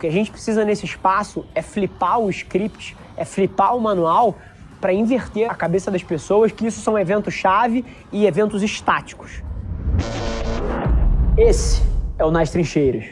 que a gente precisa nesse espaço é flipar o script, é flipar o manual para inverter a cabeça das pessoas que isso são eventos-chave e eventos estáticos. Esse é o Nas Trincheiras.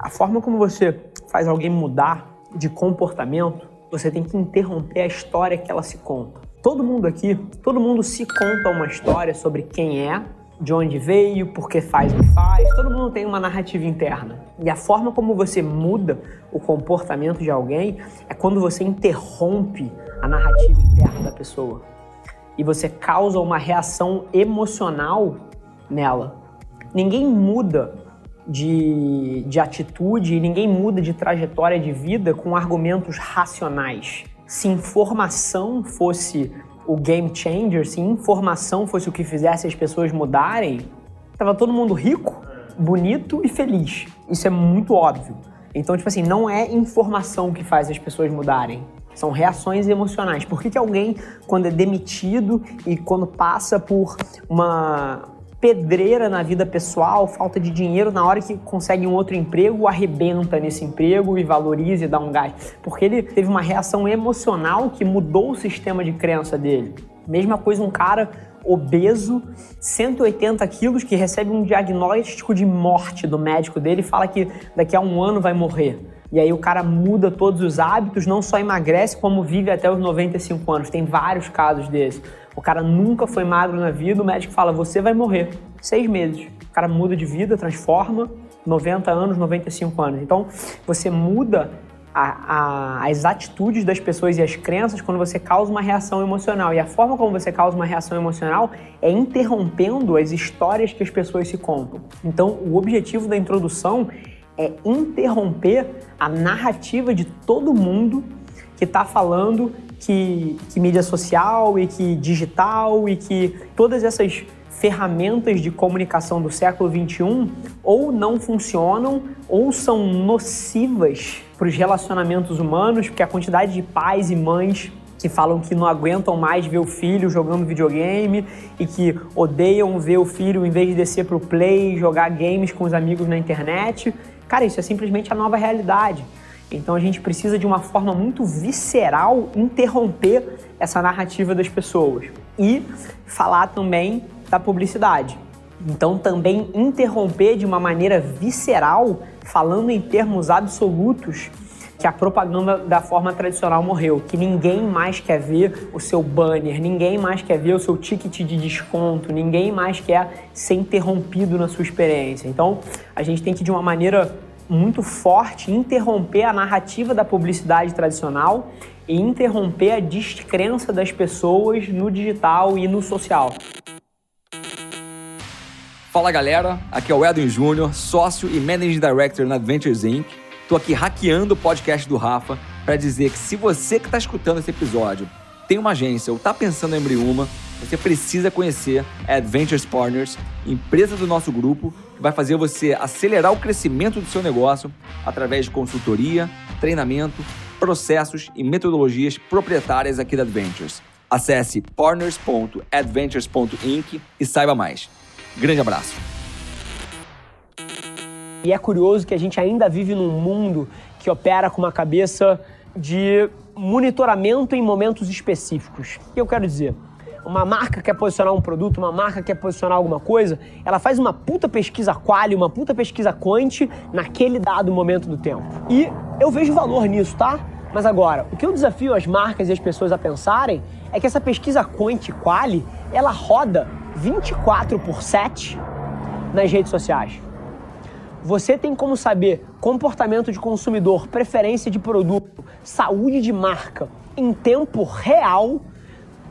A forma como você faz alguém mudar de comportamento, você tem que interromper a história que ela se conta. Todo mundo aqui, todo mundo se conta uma história sobre quem é, de onde veio, por que faz o que faz. Todo mundo tem uma narrativa interna. E a forma como você muda o comportamento de alguém é quando você interrompe a narrativa interna da pessoa. E você causa uma reação emocional nela. Ninguém muda de, de atitude ninguém muda de trajetória de vida com argumentos racionais. Se informação fosse o game changer, se informação fosse o que fizesse as pessoas mudarem, tava todo mundo rico, bonito e feliz. Isso é muito óbvio. Então, tipo assim, não é informação que faz as pessoas mudarem. São reações emocionais. Por que, que alguém, quando é demitido e quando passa por uma, pedreira na vida pessoal, falta de dinheiro, na hora que consegue um outro emprego, arrebenta nesse emprego e valoriza e dá um gás. Porque ele teve uma reação emocional que mudou o sistema de crença dele. Mesma coisa um cara obeso, 180 quilos, que recebe um diagnóstico de morte do médico dele e fala que daqui a um ano vai morrer. E aí o cara muda todos os hábitos, não só emagrece, como vive até os 95 anos. Tem vários casos desses. O cara nunca foi magro na vida, o médico fala: você vai morrer. Seis meses. O cara muda de vida, transforma, 90 anos, 95 anos. Então, você muda a, a, as atitudes das pessoas e as crenças quando você causa uma reação emocional. E a forma como você causa uma reação emocional é interrompendo as histórias que as pessoas se contam. Então, o objetivo da introdução é interromper a narrativa de todo mundo que está falando que, que mídia social e que digital e que todas essas ferramentas de comunicação do século XXI ou não funcionam ou são nocivas para os relacionamentos humanos, porque a quantidade de pais e mães que falam que não aguentam mais ver o filho jogando videogame e que odeiam ver o filho em vez de descer para o play jogar games com os amigos na internet. Cara, isso é simplesmente a nova realidade. Então a gente precisa de uma forma muito visceral interromper essa narrativa das pessoas e falar também da publicidade. Então também interromper de uma maneira visceral, falando em termos absolutos, que a propaganda da forma tradicional morreu, que ninguém mais quer ver o seu banner, ninguém mais quer ver o seu ticket de desconto, ninguém mais quer ser interrompido na sua experiência. Então, a gente tem que de uma maneira muito forte interromper a narrativa da publicidade tradicional e interromper a descrença das pessoas no digital e no social. Fala galera, aqui é o Edwin Júnior, sócio e Managing Director na Adventures Inc. Tô aqui hackeando o podcast do Rafa para dizer que se você que está escutando esse episódio tem uma agência ou está pensando em abrir uma, você precisa conhecer a Adventures Partners, empresa do nosso grupo, que vai fazer você acelerar o crescimento do seu negócio através de consultoria, treinamento, processos e metodologias proprietárias aqui da Adventures. Acesse partners.adventures.inc e saiba mais. Grande abraço. E é curioso que a gente ainda vive num mundo que opera com uma cabeça de monitoramento em momentos específicos. O que eu quero dizer? uma marca quer posicionar um produto, uma marca quer posicionar alguma coisa, ela faz uma puta pesquisa quali, uma puta pesquisa quant naquele dado momento do tempo. E eu vejo valor nisso, tá? Mas agora, o que eu desafio as marcas e as pessoas a pensarem é que essa pesquisa quant quali, ela roda 24 por 7 nas redes sociais. Você tem como saber comportamento de consumidor, preferência de produto, saúde de marca em tempo real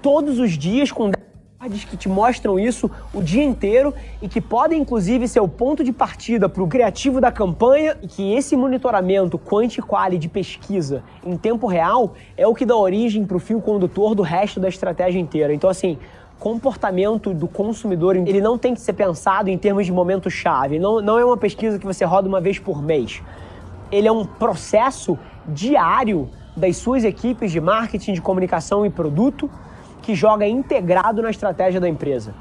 todos os dias com dados que te mostram isso o dia inteiro e que podem inclusive ser o ponto de partida para o criativo da campanha e que esse monitoramento quanti quali de pesquisa em tempo real é o que dá origem para o fio condutor do resto da estratégia inteira. Então assim, comportamento do consumidor, ele não tem que ser pensado em termos de momento-chave. Não, não é uma pesquisa que você roda uma vez por mês. Ele é um processo diário das suas equipes de marketing, de comunicação e produto que joga integrado na estratégia da empresa.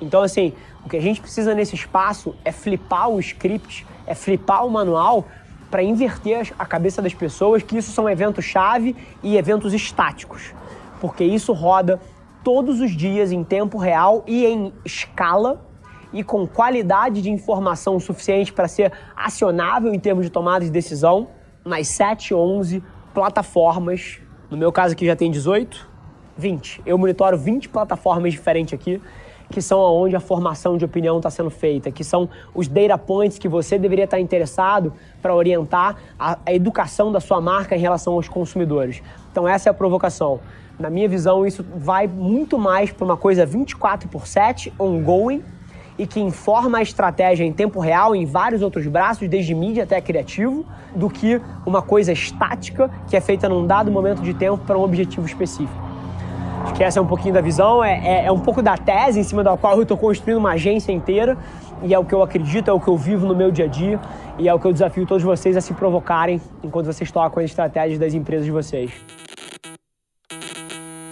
Então, assim, o que a gente precisa nesse espaço é flipar o script, é flipar o manual para inverter a cabeça das pessoas que isso são eventos-chave e eventos estáticos. Porque isso roda todos os dias em tempo real e em escala e com qualidade de informação suficiente para ser acionável em termos de tomada de decisão nas 7, 11 plataformas. No meu caso aqui já tem 18, 20. Eu monitoro 20 plataformas diferentes aqui, que são onde a formação de opinião está sendo feita, que são os data points que você deveria estar interessado para orientar a, a educação da sua marca em relação aos consumidores. Então essa é a provocação. Na minha visão, isso vai muito mais para uma coisa 24 por 7, ongoing, e que informa a estratégia em tempo real em vários outros braços, desde mídia até criativo, do que uma coisa estática que é feita num dado momento de tempo para um objetivo específico. Acho que essa é um pouquinho da visão, é, é, é um pouco da tese em cima da qual eu estou construindo uma agência inteira e é o que eu acredito, é o que eu vivo no meu dia a dia e é o que eu desafio todos vocês a se provocarem enquanto vocês tocam as estratégias das empresas de vocês.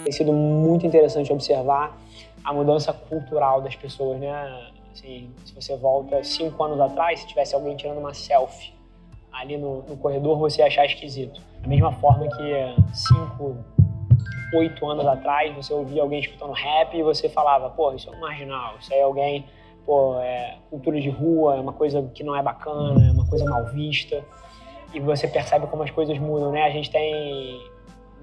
Tem sido muito interessante observar a mudança cultural das pessoas, né? Assim, se você volta cinco anos atrás, se tivesse alguém tirando uma selfie ali no, no corredor, você ia achar esquisito. Da mesma forma que cinco, oito anos atrás, você ouvia alguém escutando rap e você falava, pô, isso é um marginal, isso aí é alguém, pô, é cultura de rua, é uma coisa que não é bacana, é uma coisa mal vista. E você percebe como as coisas mudam, né? A gente tem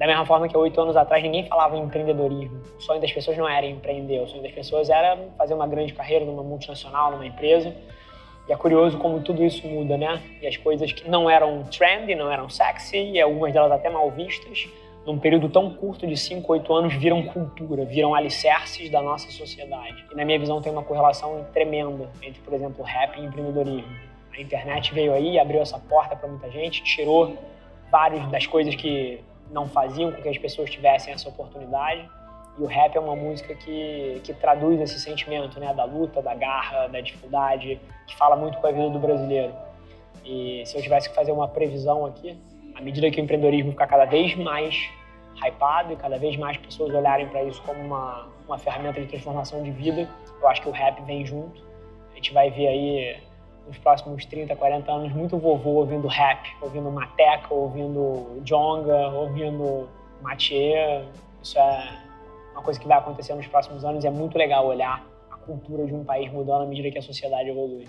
da mesma forma que oito anos atrás ninguém falava em empreendedorismo. O sonho das pessoas não era empreender, o sonho das pessoas era fazer uma grande carreira numa multinacional, numa empresa. E é curioso como tudo isso muda, né? E as coisas que não eram trendy, não eram sexy, e algumas delas até mal vistas, num período tão curto de 5, 8 anos, viram cultura, viram alicerces da nossa sociedade. E na minha visão tem uma correlação tremenda entre, por exemplo, rap e empreendedorismo. A internet veio aí, abriu essa porta para muita gente, tirou várias das coisas que não faziam com que as pessoas tivessem essa oportunidade. E o rap é uma música que, que traduz esse sentimento, né? Da luta, da garra, da dificuldade, que fala muito com a vida do brasileiro. E se eu tivesse que fazer uma previsão aqui, à medida que o empreendedorismo ficar cada vez mais hypado e cada vez mais pessoas olharem para isso como uma, uma ferramenta de transformação de vida, eu acho que o rap vem junto. A gente vai ver aí nos próximos 30, 40 anos, muito vovô ouvindo rap, ouvindo Mateca, ouvindo Jonga, ouvindo Mathieu. Isso é uma coisa que vai acontecer nos próximos anos e é muito legal olhar a cultura de um país mudando à medida que a sociedade evolui.